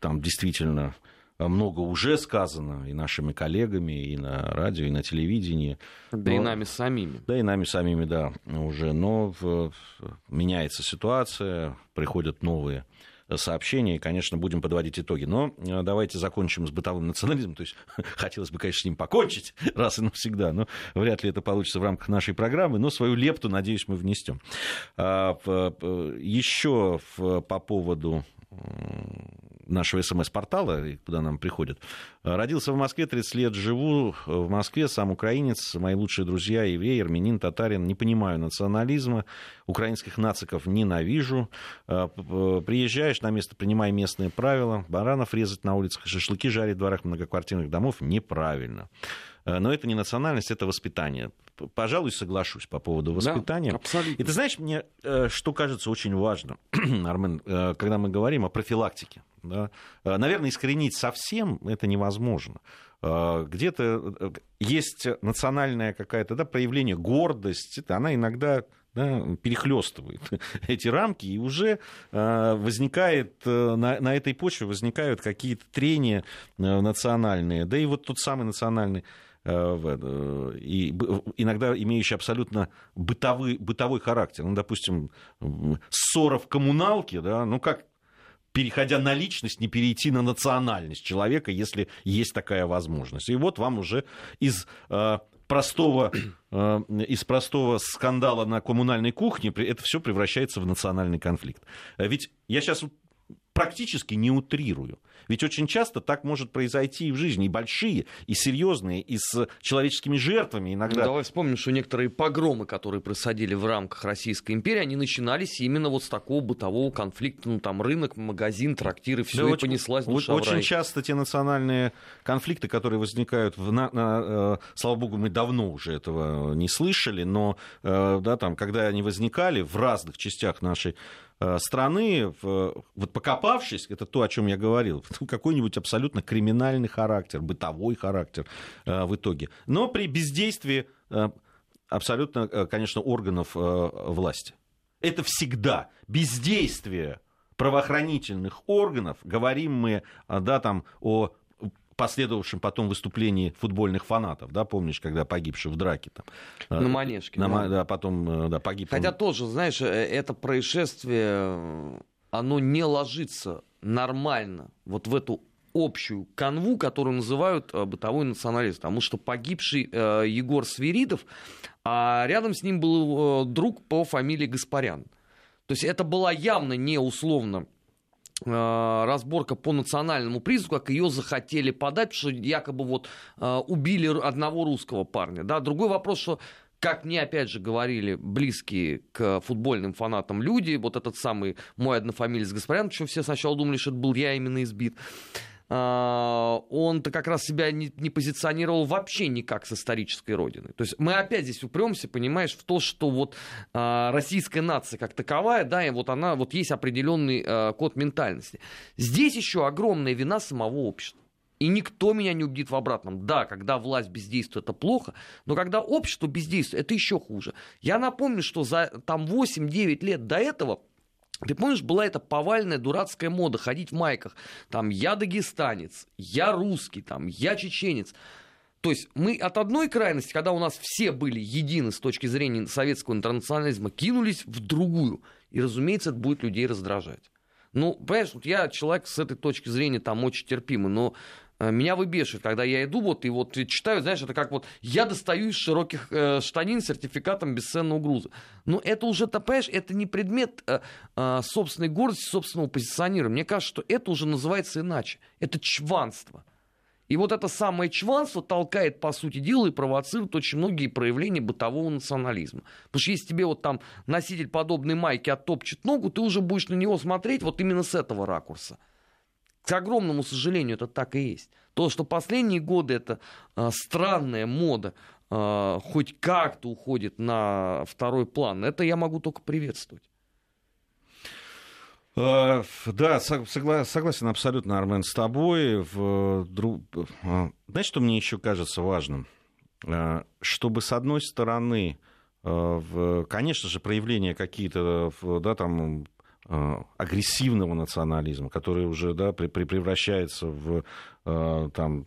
[SPEAKER 1] там действительно много уже сказано и нашими коллегами, и на радио, и на телевидении.
[SPEAKER 2] Да Но, и нами самими.
[SPEAKER 1] Да и нами самими, да, уже. Но в, меняется ситуация, приходят новые сообщения, и, конечно, будем подводить итоги. Но э, давайте закончим с бытовым национализмом. То есть хотелось бы, конечно, с ним покончить раз и навсегда, но вряд ли это получится в рамках нашей программы, но свою лепту, надеюсь, мы внесем. А, Еще по поводу нашего СМС-портала, куда нам приходят. Родился в Москве, 30 лет живу в Москве, сам украинец, мои лучшие друзья, еврей, армянин, татарин. Не понимаю национализма, украинских нациков ненавижу. Приезжаешь на место, принимай местные правила. Баранов резать на улицах, шашлыки жарить в дворах многоквартирных домов неправильно. Но это не национальность, это воспитание. Пожалуй, соглашусь по поводу воспитания. Да, абсолютно. И ты знаешь, мне что кажется очень важно, Армен, когда мы говорим о профилактике. Да? Наверное, искоренить совсем это невозможно. Где-то есть национальное какое-то да, проявление гордости, она иногда да, перехлестывает эти рамки, и уже возникает на, на этой почве возникают какие-то трения национальные, да и вот тот самый национальный Э, и иногда имеющий абсолютно бытовой, бытовой характер. Ну, допустим, ссора в коммуналке, да, ну как переходя на личность, не перейти на национальность человека, если есть такая возможность. И вот вам уже из э, простого, э, из простого скандала на коммунальной кухне это все превращается в национальный конфликт. Ведь я сейчас практически не утрирую. Ведь очень часто так может произойти и в жизни, и большие, и серьезные, и с человеческими жертвами иногда. Ну,
[SPEAKER 2] давай вспомним, что некоторые погромы, которые происходили в рамках Российской империи, они начинались именно вот с такого бытового конфликта, ну там рынок, магазин, трактир, и все, да, и очень, понеслась душа
[SPEAKER 1] Очень часто те национальные конфликты, которые возникают, в, на, на, э, слава богу, мы давно уже этого не слышали, но э, да, там, когда они возникали в разных частях нашей Э, страны, вот покопавшись, это то, о чем я говорил, какой-нибудь абсолютно криминальный характер, бытовой характер э, в итоге. Но при бездействии э, абсолютно, конечно, органов власти. Это всегда бездействие правоохранительных органов, говорим мы да, там, о последовавшем потом выступлении футбольных фанатов, да, помнишь, когда погибший в драке там.
[SPEAKER 2] Э, на Манежке.
[SPEAKER 1] На, да. да, потом, э, да, погиб.
[SPEAKER 2] Хотя он... тоже, знаешь, э, это происшествие, оно не ложится нормально вот в эту общую канву, которую называют бытовой национализм, потому что погибший э, Егор Свиридов, а рядом с ним был э, друг по фамилии Гаспарян. То есть это была явно не условно Э, разборка по национальному признаку, как ее захотели подать, что якобы вот э, убили одного русского парня. Да? Другой вопрос, что как мне, опять же, говорили близкие к футбольным фанатам люди, вот этот самый мой однофамилец Гаспарян, что все сначала думали, что это был я именно избит. А, он-то как раз себя не, не позиционировал вообще никак с исторической родиной. То есть мы опять здесь упремся, понимаешь, в то, что вот а, российская нация как таковая, да, и вот она, вот есть определенный а, код ментальности. Здесь еще огромная вина самого общества. И никто меня не убедит в обратном. Да, когда власть бездействует, это плохо, но когда общество бездействует, это еще хуже. Я напомню, что за там 8-9 лет до этого ты помнишь, была эта повальная дурацкая мода ходить в майках. Там я дагестанец, я русский, там я чеченец. То есть мы от одной крайности, когда у нас все были едины с точки зрения советского интернационализма, кинулись в другую. И, разумеется, это будет людей раздражать. Ну, понимаешь, вот я человек с этой точки зрения там очень терпимый, но меня выбешивает, когда я иду вот и вот читаю, знаешь, это как вот я достаю из широких э, штанин сертификатом бесценного груза. Но это уже, ты понимаешь, это не предмет э, э, собственной гордости, собственного позиционирования. Мне кажется, что это уже называется иначе. Это чванство. И вот это самое чванство толкает, по сути дела, и провоцирует очень многие проявления бытового национализма. Потому что если тебе вот там носитель подобной майки оттопчет ногу, ты уже будешь на него смотреть вот именно с этого ракурса. К огромному сожалению, это так и есть. То, что последние годы это э, странная мода э, хоть как-то уходит на второй план, это я могу только приветствовать.
[SPEAKER 1] Да, согла- согласен абсолютно, Армен, с тобой. Знаешь, что мне еще кажется важным? Чтобы, с одной стороны, конечно же, проявления какие-то да, там, агрессивного национализма, который уже да, при, при, превращается в, э, там,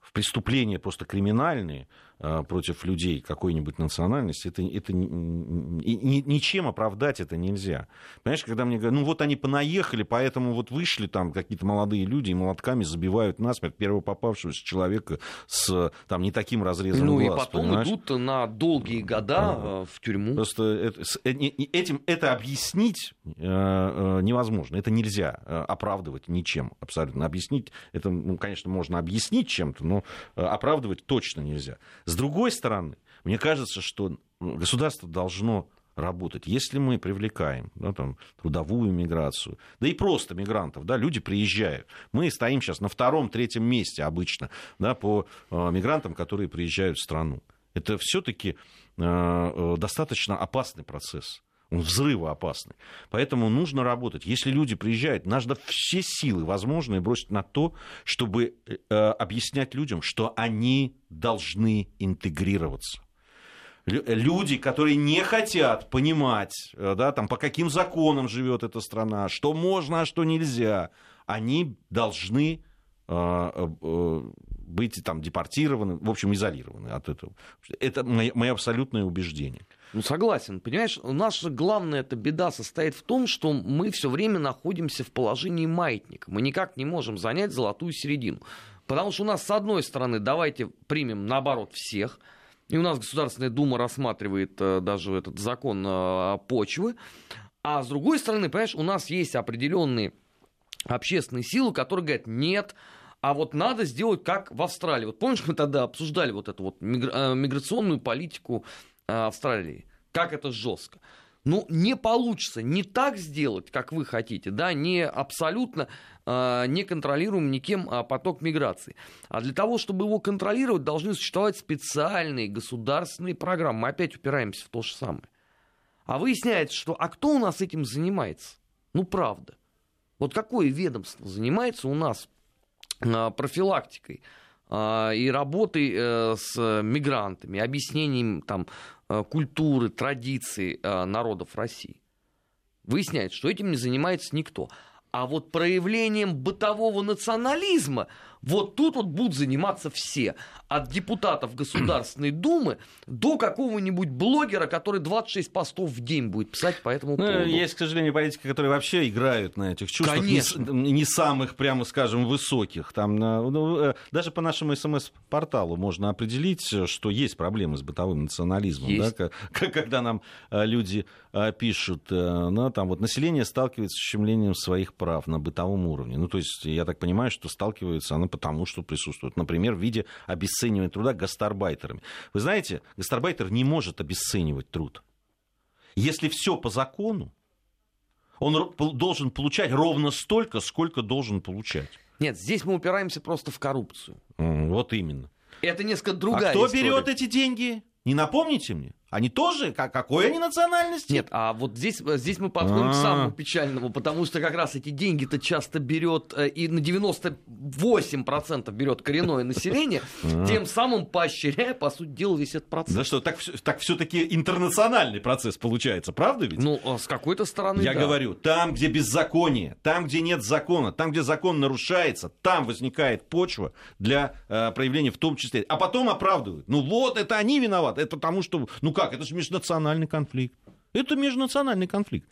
[SPEAKER 1] в преступления просто криминальные, э, против людей какой-нибудь национальности, это, это ничем оправдать это нельзя. Понимаешь, когда мне говорят, ну вот они понаехали, поэтому вот вышли там какие-то молодые люди и молотками забивают насмерть первого попавшегося человека с там не таким разрезом
[SPEAKER 2] ну,
[SPEAKER 1] глаз.
[SPEAKER 2] И потом понимаешь? идут на долгие года а, в тюрьму.
[SPEAKER 1] Просто это, этим это объяснить невозможно, это нельзя оправдывать ничем абсолютно. Объяснить, это, ну, конечно, можно объяснить чем-то, но оправдывать точно нельзя. С другой стороны, мне кажется, что государство должно работать. Если мы привлекаем да, там, трудовую миграцию, да и просто мигрантов, да, люди приезжают. Мы стоим сейчас на втором-третьем месте обычно да, по э, мигрантам, которые приезжают в страну. Это все-таки э, э, достаточно опасный процесс. Он взрывоопасный. Поэтому нужно работать. Если люди приезжают, нужно все силы возможные бросить на то, чтобы э, объяснять людям, что они должны интегрироваться люди, которые не хотят понимать, э, да, там, по каким законам живет эта страна, что можно, а что нельзя, они должны э, э, быть там депортированы, в общем, изолированы от этого. Это мое абсолютное убеждение.
[SPEAKER 2] Ну, согласен. Понимаешь, наша главная эта беда состоит в том, что мы все время находимся в положении маятника. Мы никак не можем занять золотую середину. Потому что у нас, с одной стороны, давайте примем наоборот всех – и у нас Государственная Дума рассматривает э, даже этот закон э, почвы. А с другой стороны, понимаешь, у нас есть определенные общественные силы, которые говорят, нет, а вот надо сделать как в Австралии. Вот помнишь, мы тогда обсуждали вот эту вот э, миграционную политику Австралии, как это жестко. Ну, не получится не так сделать, как вы хотите, да, не абсолютно э, не контролируем никем э, поток миграции. А для того, чтобы его контролировать, должны существовать специальные государственные программы. Мы опять упираемся в то же самое. А выясняется, что а кто у нас этим занимается? Ну, правда. Вот какое ведомство занимается у нас э, профилактикой э, и работой э, с мигрантами, объяснением там Э, культуры, традиций э, народов России. Выясняется, что этим не занимается никто. А вот проявлением бытового национализма вот тут вот будут заниматься все. От депутатов Государственной Думы до какого-нибудь блогера, который 26 постов в день будет писать по этому ну, поводу.
[SPEAKER 1] Есть, к сожалению, политики, которые вообще играют на этих чувствах. Конечно. Не, не самых, прямо скажем, высоких. Там, ну, э, даже по нашему СМС-порталу можно определить, что есть проблемы с бытовым национализмом. Есть. Да? Когда нам э, люди э, пишут, ну, там вот население сталкивается с ущемлением своих прав на бытовом уровне. Ну, то есть, я так понимаю, что сталкивается оно потому, что присутствует. Например, в виде обесценивания труда гастарбайтерами. Вы знаете, гастарбайтер не может обесценивать труд. Если все по закону, он должен получать ровно столько, сколько должен получать.
[SPEAKER 2] Нет, здесь мы упираемся просто в коррупцию.
[SPEAKER 1] Вот именно.
[SPEAKER 2] Это несколько другая
[SPEAKER 1] А кто история. берет эти деньги? Не напомните мне? Они тоже? Как, какой они национальности?
[SPEAKER 2] Нет, а вот здесь, здесь мы подходим А-а-а. к самому печальному, потому что как раз эти деньги-то часто берет э, и на 98% берет коренное население, тем самым поощряя, по сути дела, весь этот процесс.
[SPEAKER 1] Да что, так, так все-таки интернациональный процесс получается, правда ведь?
[SPEAKER 2] Ну, а с какой-то стороны,
[SPEAKER 1] Я да. говорю, там, где беззаконие, там, где нет закона, там, где закон нарушается, там возникает почва для э, проявления в том числе. А потом оправдывают. Ну вот, это они виноваты, это потому что, ну как, как? Это же межнациональный конфликт. Это межнациональный конфликт.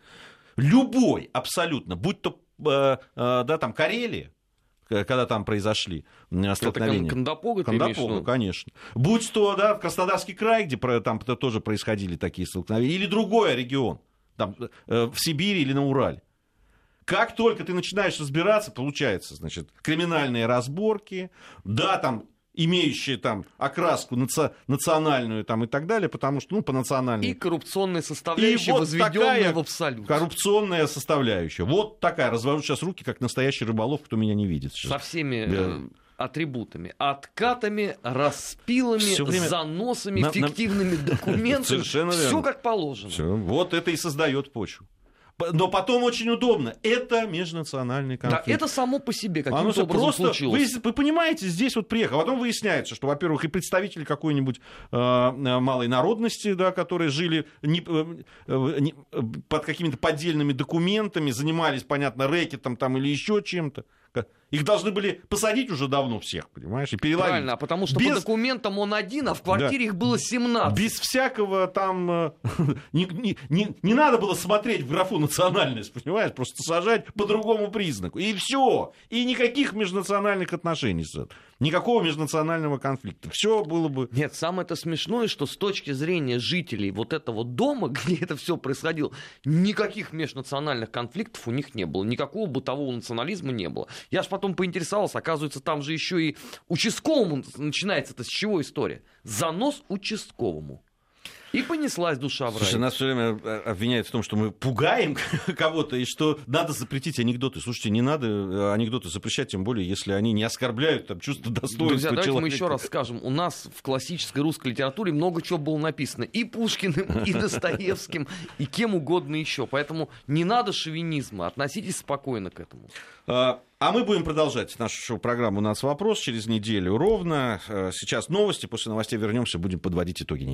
[SPEAKER 1] Любой абсолютно, будь то э, э, да, там Карелия, когда там произошли столкновения.
[SPEAKER 2] Это Кандапога,
[SPEAKER 1] конечно. Будь то да, Краснодарский край, где там тоже происходили такие столкновения, или другой регион, там, э, в Сибири или на Урале. Как только ты начинаешь разбираться, получается, значит, криминальные разборки, да, там имеющие там окраску наци- национальную там, и так далее, потому что, ну, по национальной...
[SPEAKER 2] И коррупционная составляющая, и вот возведенная в абсолют.
[SPEAKER 1] Коррупционная составляющая. Вот такая. Развожу сейчас руки, как настоящий рыболов, кто меня не видит.
[SPEAKER 2] Сейчас. Со всеми да. Э, атрибутами. Откатами, распилами, время... заносами, на, фиктивными на... документами. Совершенно Все как положено. Всё.
[SPEAKER 1] Вот это и создает почву но потом очень удобно. Это межнациональный конфликт.
[SPEAKER 2] Да, это само по себе каким-то образом просто,
[SPEAKER 1] случилось. Вы, вы понимаете, здесь вот приехал, потом выясняется, что, во-первых, и представители какой-нибудь э, э малой народности, да, которые жили не, э, э, не, под какими-то поддельными документами, занимались, понятно, рэкетом там или еще чем-то. Их должны были посадить уже давно всех, понимаешь, и переловить.
[SPEAKER 2] Правильно, а потому что
[SPEAKER 1] Без-
[SPEAKER 2] по документам он один, а в квартире их было 17.
[SPEAKER 1] Без всякого там... э, Не, не- не- не надо было смотреть в графу национальность, понимаешь? Просто сажать по другому признаку. И все. И никаких межнациональных отношений. Никакого межнационального конфликта. Все было бы...
[SPEAKER 2] Нет, самое это смешное, что с точки зрения жителей вот этого дома, где это все происходило, никаких межнациональных конфликтов у них не было, никакого бытового национализма не было. Я ж потом поинтересовался, оказывается, там же еще и участковому начинается-то с чего история? Занос участковому. И понеслась душа в рай.
[SPEAKER 1] Слушай, нас все время э, обвиняют в том, что мы пугаем кого-то, и что надо запретить анекдоты. Слушайте, не надо э, анекдоты запрещать, тем более, если они не оскорбляют там, чувство достоинства
[SPEAKER 2] Друзья, давайте
[SPEAKER 1] человека.
[SPEAKER 2] мы еще раз скажем. У нас в классической русской литературе много чего было написано. И Пушкиным, и Достоевским, и кем угодно еще. Поэтому не надо шовинизма. Относитесь спокойно к этому.
[SPEAKER 1] А а мы будем продолжать нашу программу «У нас вопрос» через неделю ровно. Э, Сейчас новости, после новостей вернемся, будем подводить итоги недели.